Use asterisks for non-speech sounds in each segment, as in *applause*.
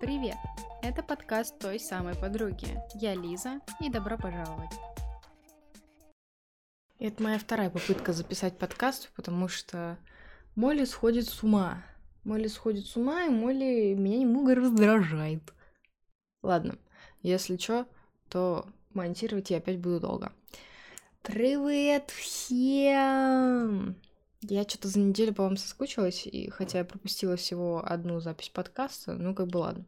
Привет! Это подкаст той самой подруги. Я Лиза, и добро пожаловать. Это моя вторая попытка записать подкаст, потому что Молли сходит с ума. Молли сходит с ума, и Молли меня немного раздражает. Ладно, если что, то монтировать я опять буду долго. Привет всем! Я что-то за неделю по вам соскучилась, и хотя я пропустила всего одну запись подкаста, ну как бы ладно.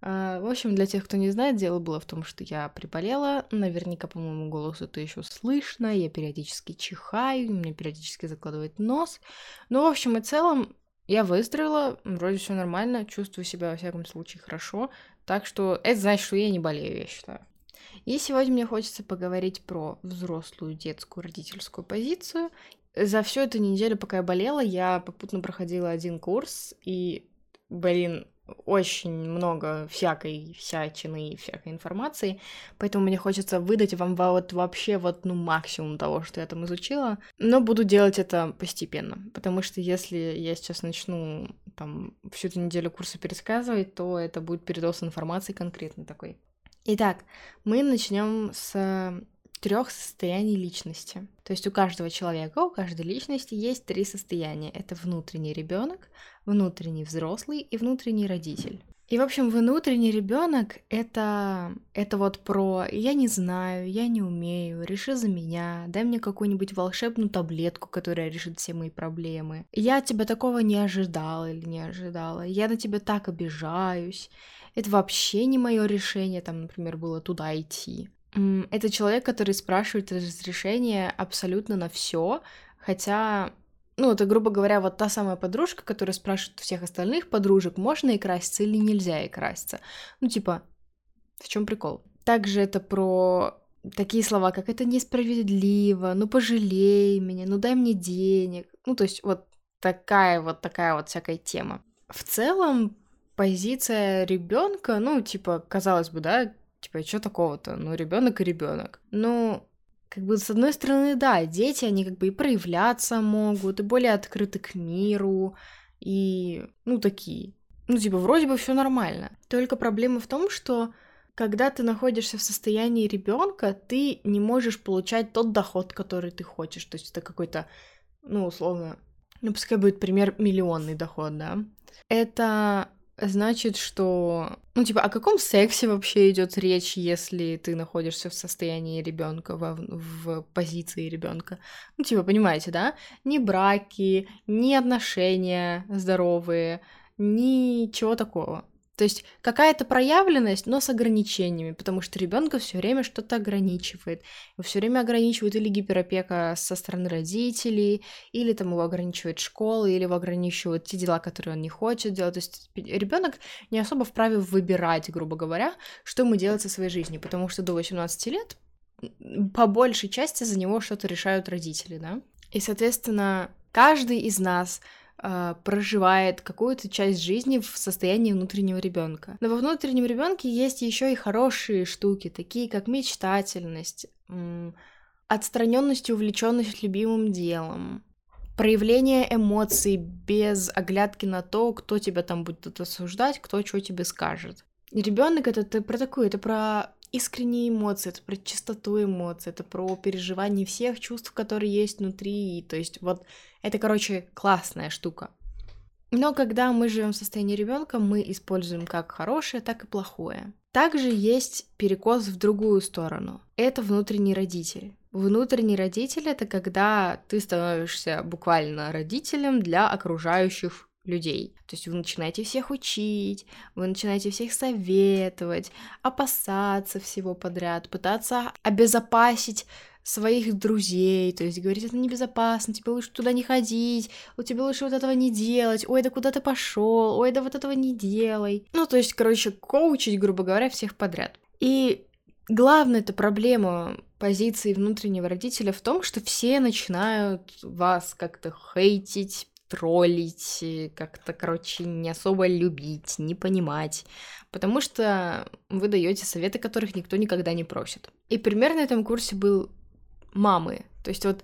А, в общем, для тех, кто не знает, дело было в том, что я приболела. Наверняка по моему голосу это еще слышно. Я периодически чихаю, мне периодически закладывает нос. Но, в общем и целом, я выздоровела, вроде все нормально, чувствую себя, во всяком случае, хорошо. Так что это значит, что я не болею, я считаю. И сегодня мне хочется поговорить про взрослую детскую родительскую позицию за всю эту неделю, пока я болела, я попутно проходила один курс, и, блин, очень много всякой всячины и всякой информации, поэтому мне хочется выдать вам вот вообще вот ну максимум того, что я там изучила, но буду делать это постепенно, потому что если я сейчас начну там всю эту неделю курса пересказывать, то это будет передос информации конкретно такой. Итак, мы начнем с трех состояний личности. То есть у каждого человека, у каждой личности есть три состояния. Это внутренний ребенок, внутренний взрослый и внутренний родитель. И, в общем, внутренний ребенок это, это вот про я не знаю, я не умею, реши за меня, дай мне какую-нибудь волшебную таблетку, которая решит все мои проблемы. Я от тебя такого не ожидала или не ожидала, я на тебя так обижаюсь. Это вообще не мое решение, там, например, было туда идти. Это человек, который спрашивает разрешение абсолютно на все, хотя, ну, это, грубо говоря, вот та самая подружка, которая спрашивает всех остальных подружек, можно и краситься или нельзя и краситься. Ну, типа, в чем прикол? Также это про такие слова, как это несправедливо, ну пожалей меня, ну дай мне денег. Ну, то есть вот такая вот такая вот всякая тема. В целом, позиция ребенка, ну, типа, казалось бы, да, Типа, что такого-то? Ну, ребенок и ребенок. Ну, как бы, с одной стороны, да, дети, они как бы и проявляться могут, и более открыты к миру, и, ну, такие. Ну, типа, вроде бы все нормально. Только проблема в том, что когда ты находишься в состоянии ребенка, ты не можешь получать тот доход, который ты хочешь. То есть это какой-то, ну, условно, ну, пускай будет пример миллионный доход, да. Это значит, что... Ну, типа, о каком сексе вообще идет речь, если ты находишься в состоянии ребенка, в, в позиции ребенка? Ну, типа, понимаете, да? Ни браки, ни отношения здоровые, ничего такого. То есть какая-то проявленность, но с ограничениями, потому что ребенка все время что-то ограничивает. Все время ограничивает или гиперопека со стороны родителей, или там его ограничивает школа, или его ограничивают те дела, которые он не хочет делать. То есть ребенок не особо вправе выбирать, грубо говоря, что ему делать со своей жизнью, потому что до 18 лет по большей части за него что-то решают родители, да. И, соответственно, каждый из нас э, проживает какую-то часть жизни в состоянии внутреннего ребенка. Но во внутреннем ребенке есть еще и хорошие штуки, такие как мечтательность, отстраненность и увлеченность любимым делом, проявление эмоций без оглядки на то, кто тебя там будет осуждать, кто что тебе скажет. Ребенок это, это про такую, это про искренние эмоции, это про чистоту эмоций, это про переживание всех чувств, которые есть внутри. То есть вот это, короче, классная штука. Но когда мы живем в состоянии ребенка, мы используем как хорошее, так и плохое. Также есть перекос в другую сторону. Это внутренний родитель. Внутренний родитель это когда ты становишься буквально родителем для окружающих людей. То есть вы начинаете всех учить, вы начинаете всех советовать, опасаться всего подряд, пытаться обезопасить своих друзей, то есть говорить, это небезопасно, тебе лучше туда не ходить, у тебя лучше вот этого не делать, ой, да куда ты пошел, ой, да вот этого не делай. Ну, то есть, короче, коучить, грубо говоря, всех подряд. И главная эта проблема позиции внутреннего родителя в том, что все начинают вас как-то хейтить, троллить, как-то, короче, не особо любить, не понимать, потому что вы даете советы, которых никто никогда не просит. И примерно на этом курсе был мамы. То есть вот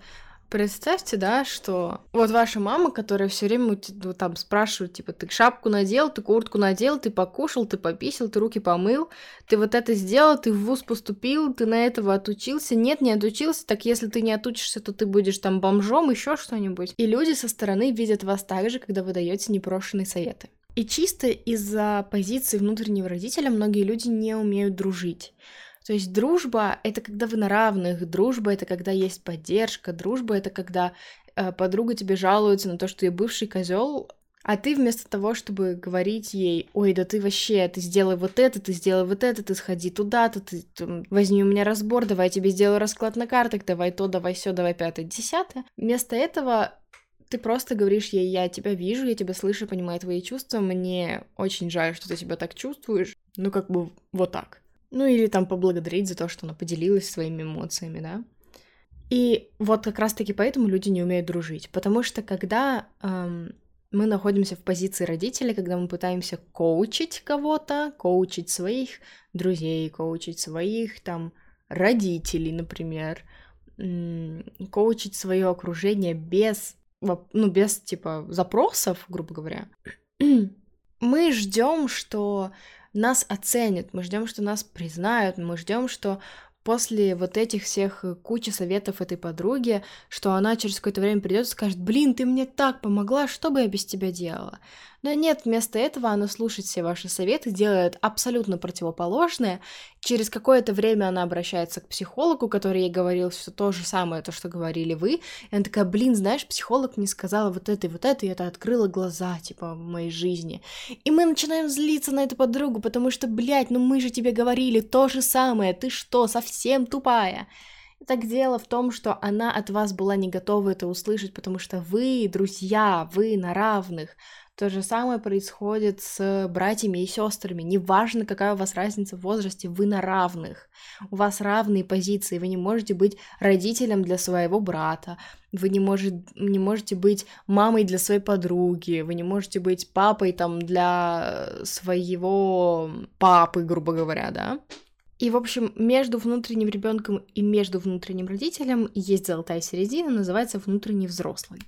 Представьте, да, что вот ваша мама, которая все время ну, там спрашивает, типа, ты шапку надел, ты куртку надел, ты покушал, ты пописал, ты руки помыл, ты вот это сделал, ты в ВУЗ поступил, ты на этого отучился. Нет, не отучился, так если ты не отучишься, то ты будешь там бомжом, еще что-нибудь. И люди со стороны видят вас так же, когда вы даете непрошенные советы. И чисто из-за позиции внутреннего родителя многие люди не умеют дружить. То есть дружба — это когда вы на равных, дружба — это когда есть поддержка, дружба — это когда э, подруга тебе жалуется на то, что ее бывший козел, а ты вместо того, чтобы говорить ей, ой, да ты вообще, ты сделай вот это, ты сделай вот это, ты сходи туда-то, ты там, возьми у меня разбор, давай я тебе сделаю расклад на картах, давай то, давай все, давай пятое, десятое. Вместо этого ты просто говоришь ей, я тебя вижу, я тебя слышу, понимаю твои чувства, мне очень жаль, что ты себя так чувствуешь. Ну, как бы вот так. Ну, или там поблагодарить за то, что она поделилась своими эмоциями, да. И вот как раз-таки поэтому люди не умеют дружить. Потому что когда эм, мы находимся в позиции родителей, когда мы пытаемся коучить кого-то, коучить своих друзей, коучить своих там родителей, например, коучить свое окружение без ну, без, типа, запросов, грубо говоря, *clears throat* мы ждем, что нас оценят, мы ждем, что нас признают, мы ждем, что после вот этих всех э, кучи советов этой подруги, что она через какое-то время придет и скажет, блин, ты мне так помогла, что бы я без тебя делала? Но нет, вместо этого она слушает все ваши советы, делает абсолютно противоположное. Через какое-то время она обращается к психологу, который ей говорил все то же самое, то, что говорили вы. И она такая, блин, знаешь, психолог мне сказала вот это и вот это, и это открыло глаза, типа, в моей жизни. И мы начинаем злиться на эту подругу, потому что, блядь, ну мы же тебе говорили то же самое, ты что, совсем тупая? Так дело в том, что она от вас была не готова это услышать, потому что вы друзья, вы на равных. То же самое происходит с братьями и сестрами. Неважно, какая у вас разница в возрасте, вы на равных. У вас равные позиции. Вы не можете быть родителем для своего брата. Вы не, может, не можете быть мамой для своей подруги. Вы не можете быть папой там для своего папы, грубо говоря, да? И, в общем, между внутренним ребенком и между внутренним родителем есть золотая середина, называется внутренний взрослый.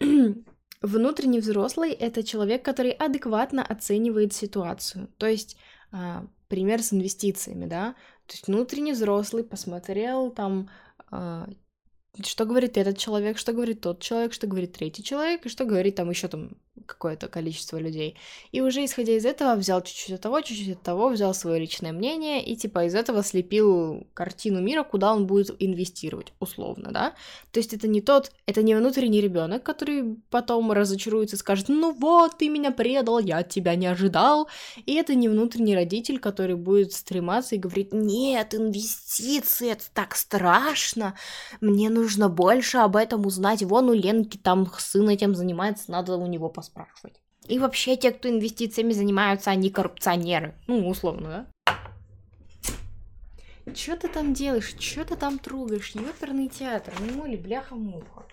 *clears throat* Внутренний взрослый — это человек, который адекватно оценивает ситуацию. То есть, а, пример с инвестициями, да? То есть внутренний взрослый посмотрел там а, что говорит этот человек, что говорит тот человек, что говорит третий человек, и что говорит там еще там какое-то количество людей. И уже исходя из этого взял чуть-чуть от того, чуть-чуть от того, взял свое личное мнение и типа из этого слепил картину мира, куда он будет инвестировать, условно, да. То есть это не тот, это не внутренний ребенок, который потом разочаруется и скажет, ну вот, ты меня предал, я тебя не ожидал. И это не внутренний родитель, который будет стрематься и говорить, нет, инвестиции, это так страшно, мне нужно нужно больше об этом узнать. Вон у Ленки там сын этим занимается, надо у него поспрашивать. И вообще те, кто инвестициями занимаются, они коррупционеры. Ну, условно, да? Чё ты там делаешь? Чё ты там трогаешь? Ёперный театр, ну или бляха-муха.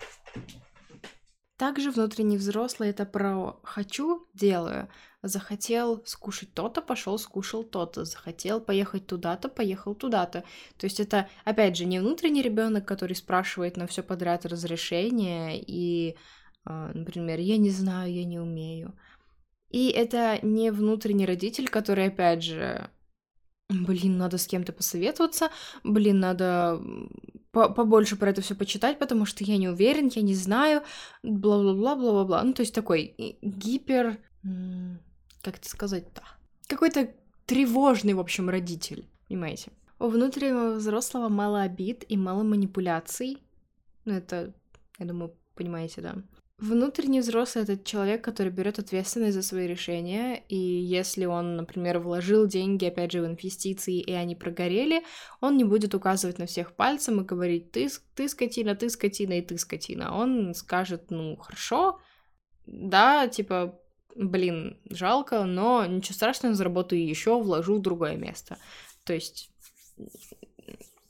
Также внутренний взрослый это про «хочу, делаю», захотел скушать то-то, пошел скушал то-то, захотел поехать туда-то, поехал туда-то. То есть это, опять же, не внутренний ребенок, который спрашивает на все подряд разрешение и, например, я не знаю, я не умею. И это не внутренний родитель, который, опять же, блин, надо с кем-то посоветоваться, блин, надо побольше про это все почитать, потому что я не уверен, я не знаю, бла-бла-бла, бла-бла-бла. Ну, то есть такой гипер... Как это сказать-то? Какой-то тревожный, в общем, родитель, понимаете? У внутреннего взрослого мало обид и мало манипуляций. Ну, это, я думаю, понимаете, да? Внутренний взрослый — это человек, который берет ответственность за свои решения, и если он, например, вложил деньги, опять же, в инвестиции, и они прогорели, он не будет указывать на всех пальцем и говорить «ты, ты скотина, ты скотина и ты скотина». Он скажет «ну, хорошо, да, типа, блин, жалко, но ничего страшного, заработаю еще, вложу в другое место». То есть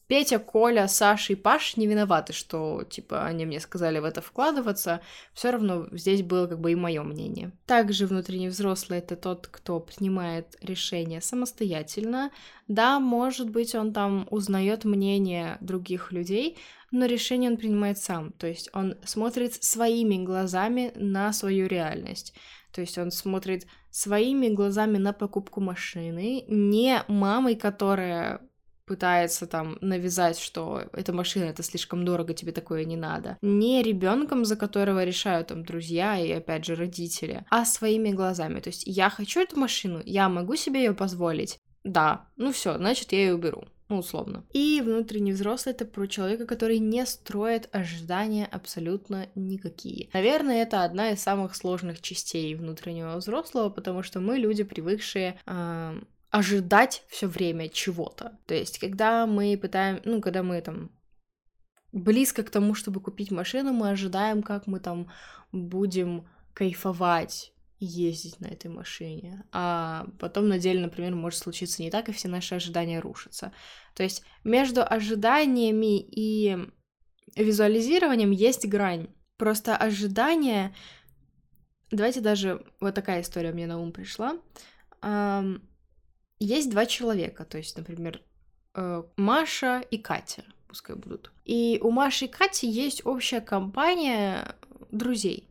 Петя, Коля, Саша и Паш не виноваты, что, типа, они мне сказали в это вкладываться. Все равно здесь было как бы и мое мнение. Также внутренний взрослый — это тот, кто принимает решения самостоятельно. Да, может быть, он там узнает мнение других людей, но решение он принимает сам. То есть он смотрит своими глазами на свою реальность. То есть он смотрит своими глазами на покупку машины, не мамой, которая пытается там навязать, что эта машина это слишком дорого, тебе такое не надо. Не ребенком, за которого решают там друзья и опять же родители, а своими глазами. То есть я хочу эту машину, я могу себе ее позволить. Да, ну все, значит я ее уберу ну, условно. И внутренний взрослый — это про человека, который не строит ожидания абсолютно никакие. Наверное, это одна из самых сложных частей внутреннего взрослого, потому что мы люди, привыкшие э, ожидать все время чего-то. То есть, когда мы пытаем, ну, когда мы там близко к тому, чтобы купить машину, мы ожидаем, как мы там будем кайфовать ездить на этой машине, а потом на деле, например, может случиться не так, и все наши ожидания рушатся. То есть между ожиданиями и визуализированием есть грань. Просто ожидание... Давайте даже... Вот такая история мне на ум пришла. Есть два человека, то есть, например, э, Маша и Катя, пускай будут. И у Маши и Кати есть общая компания друзей.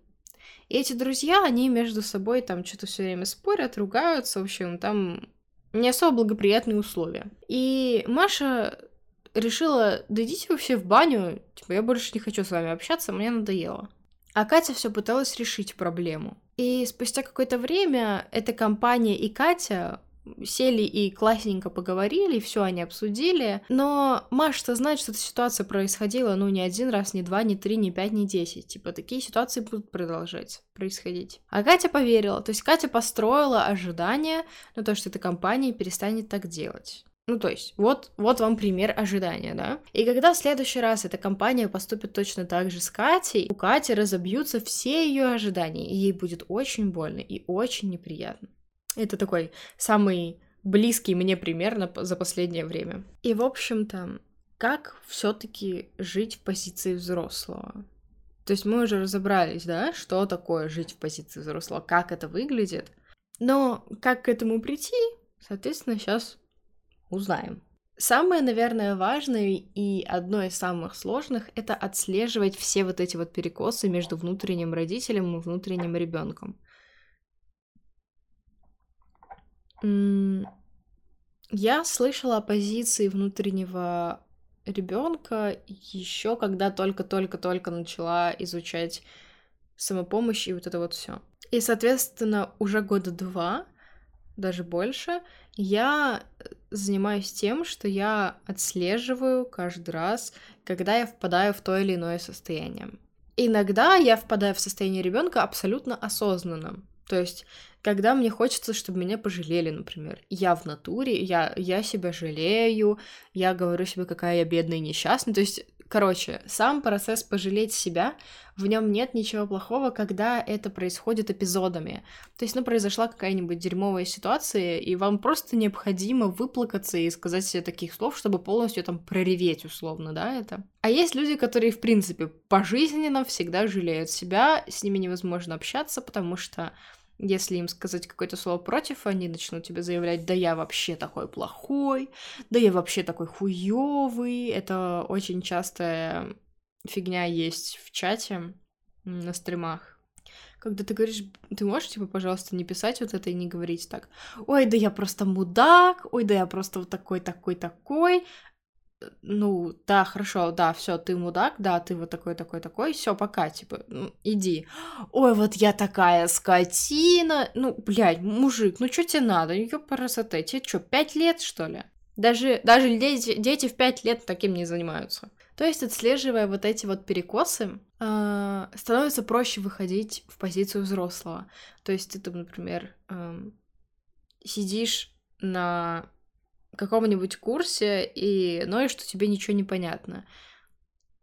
И эти друзья, они между собой там что-то все время спорят, ругаются, в общем, там не особо благоприятные условия. И Маша решила, да идите вы все в баню, типа, я больше не хочу с вами общаться, мне надоело. А Катя все пыталась решить проблему. И спустя какое-то время эта компания и Катя сели и классненько поговорили, все они обсудили, но Маша-то знает, что эта ситуация происходила, ну, не один раз, не два, не три, не пять, не десять, типа, такие ситуации будут продолжать происходить. А Катя поверила, то есть Катя построила ожидания на то, что эта компания перестанет так делать. Ну, то есть, вот, вот вам пример ожидания, да? И когда в следующий раз эта компания поступит точно так же с Катей, у Кати разобьются все ее ожидания, и ей будет очень больно и очень неприятно. Это такой самый близкий мне пример за последнее время. И, в общем-то, как все-таки жить в позиции взрослого? То есть мы уже разобрались, да, что такое жить в позиции взрослого, как это выглядит. Но как к этому прийти, соответственно, сейчас узнаем. Самое, наверное, важное и одно из самых сложных — это отслеживать все вот эти вот перекосы между внутренним родителем и внутренним ребенком. Я слышала о позиции внутреннего ребенка еще когда только-только-только начала изучать самопомощь и вот это вот все. И, соответственно, уже года два, даже больше, я занимаюсь тем, что я отслеживаю каждый раз, когда я впадаю в то или иное состояние. Иногда я впадаю в состояние ребенка абсолютно осознанно. То есть когда мне хочется, чтобы меня пожалели, например. Я в натуре, я, я себя жалею, я говорю себе, какая я бедная и несчастная. То есть, короче, сам процесс пожалеть себя, в нем нет ничего плохого, когда это происходит эпизодами. То есть, ну, произошла какая-нибудь дерьмовая ситуация, и вам просто необходимо выплакаться и сказать себе таких слов, чтобы полностью там прореветь, условно, да, это. А есть люди, которые, в принципе, пожизненно всегда жалеют себя, с ними невозможно общаться, потому что если им сказать какое-то слово против, они начнут тебе заявлять, да я вообще такой плохой, да я вообще такой хуёвый. Это очень частая фигня есть в чате на стримах. Когда ты говоришь, ты можешь, типа, пожалуйста, не писать вот это и не говорить так, ой, да я просто мудак, ой, да я просто вот такой, такой, такой, ну, да, хорошо, да, все, ты мудак, да, ты вот такой, такой, такой, все, пока, типа, ну, иди. Ой, вот я такая скотина. Ну, блядь, мужик, ну что тебе надо? Ёпарасоте, тебе что, пять лет, что ли? Даже, даже дети, дети в пять лет таким не занимаются. То есть, отслеживая вот эти вот перекосы, э, становится проще выходить в позицию взрослого. То есть, ты там, например, э, сидишь на каком-нибудь курсе и ноешь, что тебе ничего не понятно.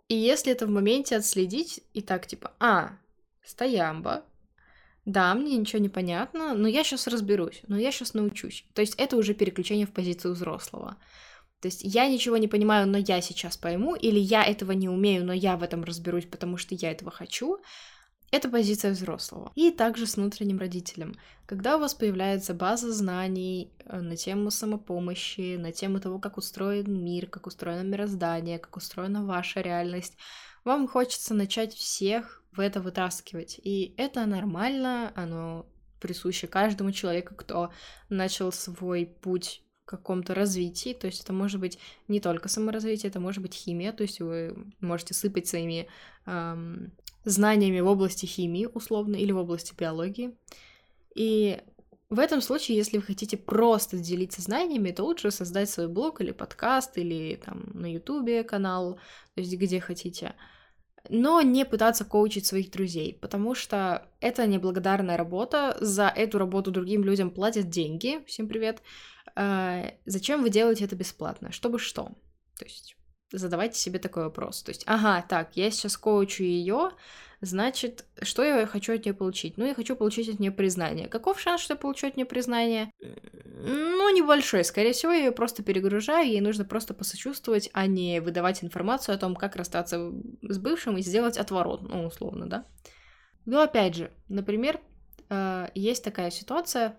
И если это в моменте отследить и так типа, а, стоямба, да, мне ничего не понятно, но я сейчас разберусь, но я сейчас научусь. То есть это уже переключение в позицию взрослого. То есть я ничего не понимаю, но я сейчас пойму, или я этого не умею, но я в этом разберусь, потому что я этого хочу. Это позиция взрослого. И также с внутренним родителем. Когда у вас появляется база знаний э, на тему самопомощи, на тему того, как устроен мир, как устроено мироздание, как устроена ваша реальность, вам хочется начать всех в это вытаскивать. И это нормально, оно присуще каждому человеку, кто начал свой путь каком-то развитии, то есть это может быть не только саморазвитие, это может быть химия, то есть вы можете сыпать своими эм, знаниями в области химии, условно, или в области биологии. И в этом случае, если вы хотите просто делиться знаниями, то лучше создать свой блог или подкаст, или там на ютубе канал, то есть где хотите. Но не пытаться коучить своих друзей, потому что это неблагодарная работа, за эту работу другим людям платят деньги, всем привет. А, зачем вы делаете это бесплатно? Чтобы что? То есть задавайте себе такой вопрос. То есть, ага, так, я сейчас коучу ее, значит, что я хочу от нее получить? Ну, я хочу получить от нее признание. Каков шанс, что я получу от нее признание? Ну, небольшой. Скорее всего, я ее просто перегружаю, ей нужно просто посочувствовать, а не выдавать информацию о том, как расстаться с бывшим и сделать отворот, ну, условно, да. Но опять же, например, э, есть такая ситуация,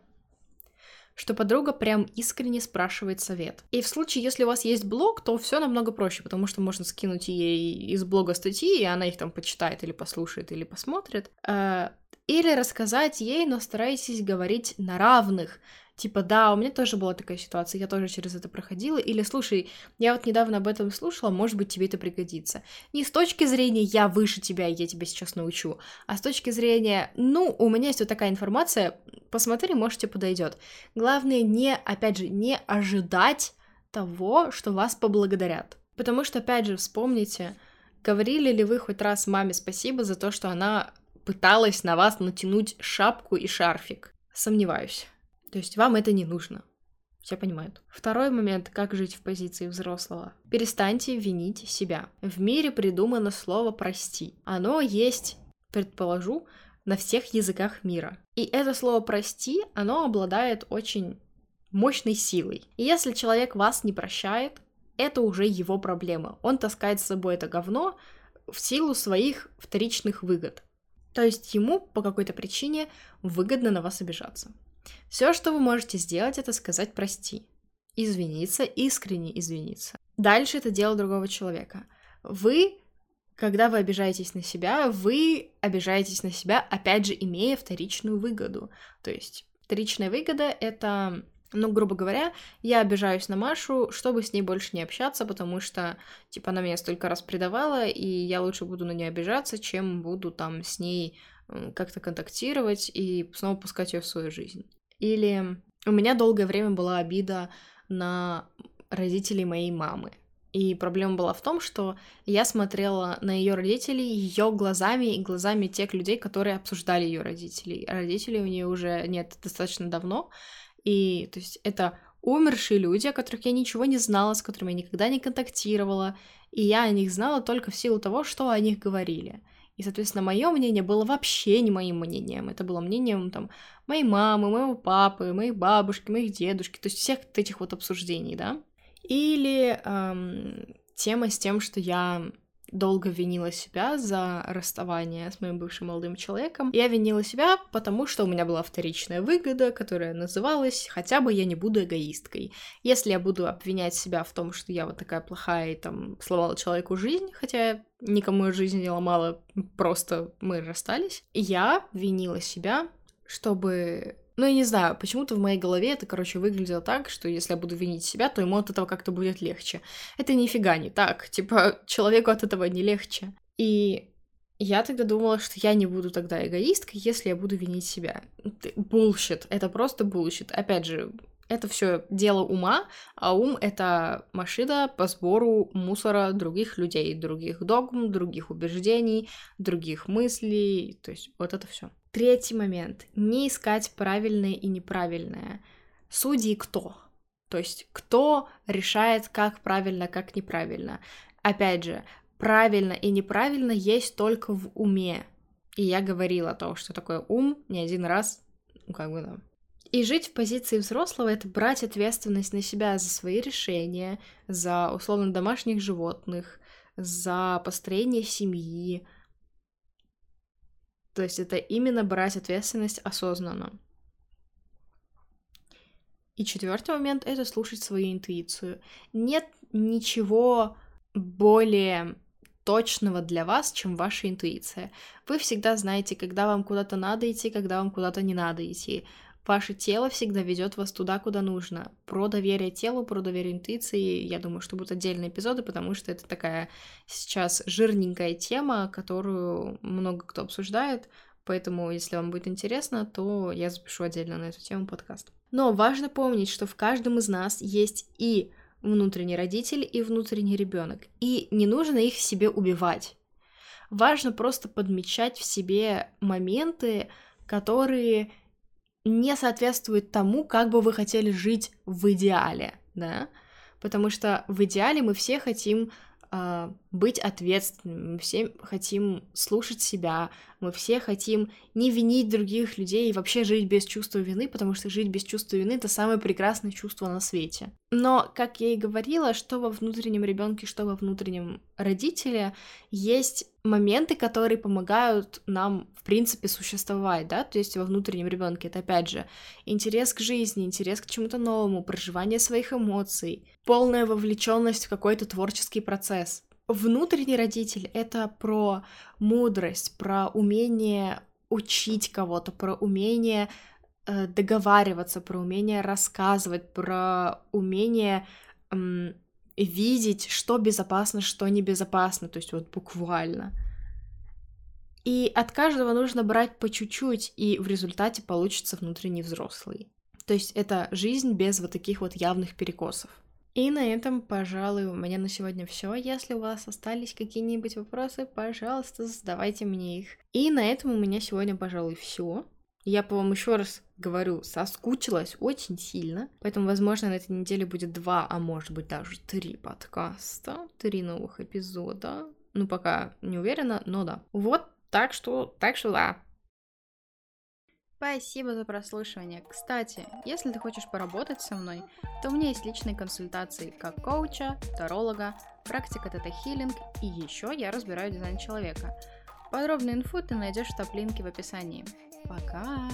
что подруга прям искренне спрашивает совет. И в случае, если у вас есть блог, то все намного проще, потому что можно скинуть ей из блога статьи, и она их там почитает или послушает, или посмотрит. Э, или рассказать ей, но старайтесь говорить на равных. Типа, да, у меня тоже была такая ситуация, я тоже через это проходила. Или, слушай, я вот недавно об этом слушала, может быть, тебе это пригодится. Не с точки зрения «я выше тебя, я тебя сейчас научу», а с точки зрения «ну, у меня есть вот такая информация, посмотри, может, тебе подойдет». Главное не, опять же, не ожидать того, что вас поблагодарят. Потому что, опять же, вспомните, говорили ли вы хоть раз маме спасибо за то, что она пыталась на вас натянуть шапку и шарфик? Сомневаюсь. То есть вам это не нужно. Все понимают. Второй момент, как жить в позиции взрослого. Перестаньте винить себя. В мире придумано слово «прости». Оно есть, предположу, на всех языках мира. И это слово «прости», оно обладает очень мощной силой. И если человек вас не прощает, это уже его проблема. Он таскает с собой это говно в силу своих вторичных выгод. То есть ему по какой-то причине выгодно на вас обижаться. Все, что вы можете сделать, это сказать прости. Извиниться, искренне извиниться. Дальше это дело другого человека. Вы, когда вы обижаетесь на себя, вы обижаетесь на себя, опять же, имея вторичную выгоду. То есть вторичная выгода — это ну, грубо говоря, я обижаюсь на Машу, чтобы с ней больше не общаться, потому что, типа, она меня столько раз предавала, и я лучше буду на нее обижаться, чем буду там с ней как-то контактировать и снова пускать ее в свою жизнь. Или у меня долгое время была обида на родителей моей мамы. И проблема была в том, что я смотрела на ее родителей ее глазами и глазами тех людей, которые обсуждали ее родителей. Родителей у нее уже нет достаточно давно. И то есть это умершие люди, о которых я ничего не знала, с которыми я никогда не контактировала. И я о них знала только в силу того, что о них говорили. И, соответственно, мое мнение было вообще не моим мнением. Это было мнением там моей мамы, моего папы, моей бабушки, моих дедушки, то есть всех этих вот обсуждений, да. Или эм, тема с тем, что я долго винила себя за расставание с моим бывшим молодым человеком. Я винила себя, потому что у меня была вторичная выгода, которая называлась «хотя бы я не буду эгоисткой». Если я буду обвинять себя в том, что я вот такая плохая и там сломала человеку жизнь, хотя никому жизнь не ломала, просто мы расстались, я винила себя, чтобы ну, я не знаю, почему-то в моей голове это, короче, выглядело так, что если я буду винить себя, то ему от этого как-то будет легче. Это нифига не так. *laughs* Типа, человеку от этого не легче. И я тогда думала, что я не буду тогда эгоисткой, если я буду винить себя. Bullshit. Это просто bullshit. Опять же, это все дело ума, а ум — это машина по сбору мусора других людей, других догм, других убеждений, других мыслей. То есть вот это все. Третий момент. Не искать правильное и неправильное. Судьи кто? То есть кто решает, как правильно, как неправильно. Опять же, правильно и неправильно есть только в уме. И я говорила о том, что такое ум не один раз, ну как бы, да. И жить в позиции взрослого — это брать ответственность на себя за свои решения, за, условно, домашних животных, за построение семьи, То есть это именно брать ответственность осознанно. И четвертый момент — это слушать свою интуицию. Нет ничего более точного для вас, чем ваша интуиция. Вы всегда знаете, когда вам куда-то надо идти, когда вам куда-то не надо идти. Ваше тело всегда ведет вас туда, куда нужно. Про доверие телу, про доверие интуиции, я думаю, что будут отдельные эпизоды, потому что это такая сейчас жирненькая тема, которую много кто обсуждает, поэтому, если вам будет интересно, то я запишу отдельно на эту тему подкаст. Но важно помнить, что в каждом из нас есть и внутренний родитель, и внутренний ребенок, и не нужно их в себе убивать. Важно просто подмечать в себе моменты, которые не соответствует тому, как бы вы хотели жить в идеале, да, потому что в идеале мы все хотим э, быть ответственными, мы все хотим слушать себя, мы все хотим не винить других людей и вообще жить без чувства вины, потому что жить без чувства вины это самое прекрасное чувство на свете. Но, как я и говорила, что во внутреннем ребенке, что во внутреннем родителе, есть моменты, которые помогают нам, в принципе, существовать, да, то есть во внутреннем ребенке это, опять же, интерес к жизни, интерес к чему-то новому, проживание своих эмоций, полная вовлеченность в какой-то творческий процесс. Внутренний родитель — это про мудрость, про умение учить кого-то, про умение э, договариваться, про умение рассказывать, про умение эм, видеть, что безопасно, что небезопасно, то есть вот буквально. И от каждого нужно брать по чуть-чуть, и в результате получится внутренний взрослый. То есть это жизнь без вот таких вот явных перекосов. И на этом, пожалуй, у меня на сегодня все. Если у вас остались какие-нибудь вопросы, пожалуйста, задавайте мне их. И на этом у меня сегодня, пожалуй, все. Я по вам еще раз говорю, соскучилась очень сильно. Поэтому, возможно, на этой неделе будет два, а может быть даже три подкаста, три новых эпизода. Ну, пока не уверена, но да. Вот, так что, так что да. Спасибо за прослушивание. Кстати, если ты хочешь поработать со мной, то у меня есть личные консультации как коуча, таролога, практика тета-хиллинг и еще я разбираю дизайн человека. Подробную инфу ты найдешь в топ-линке в описании. Пока!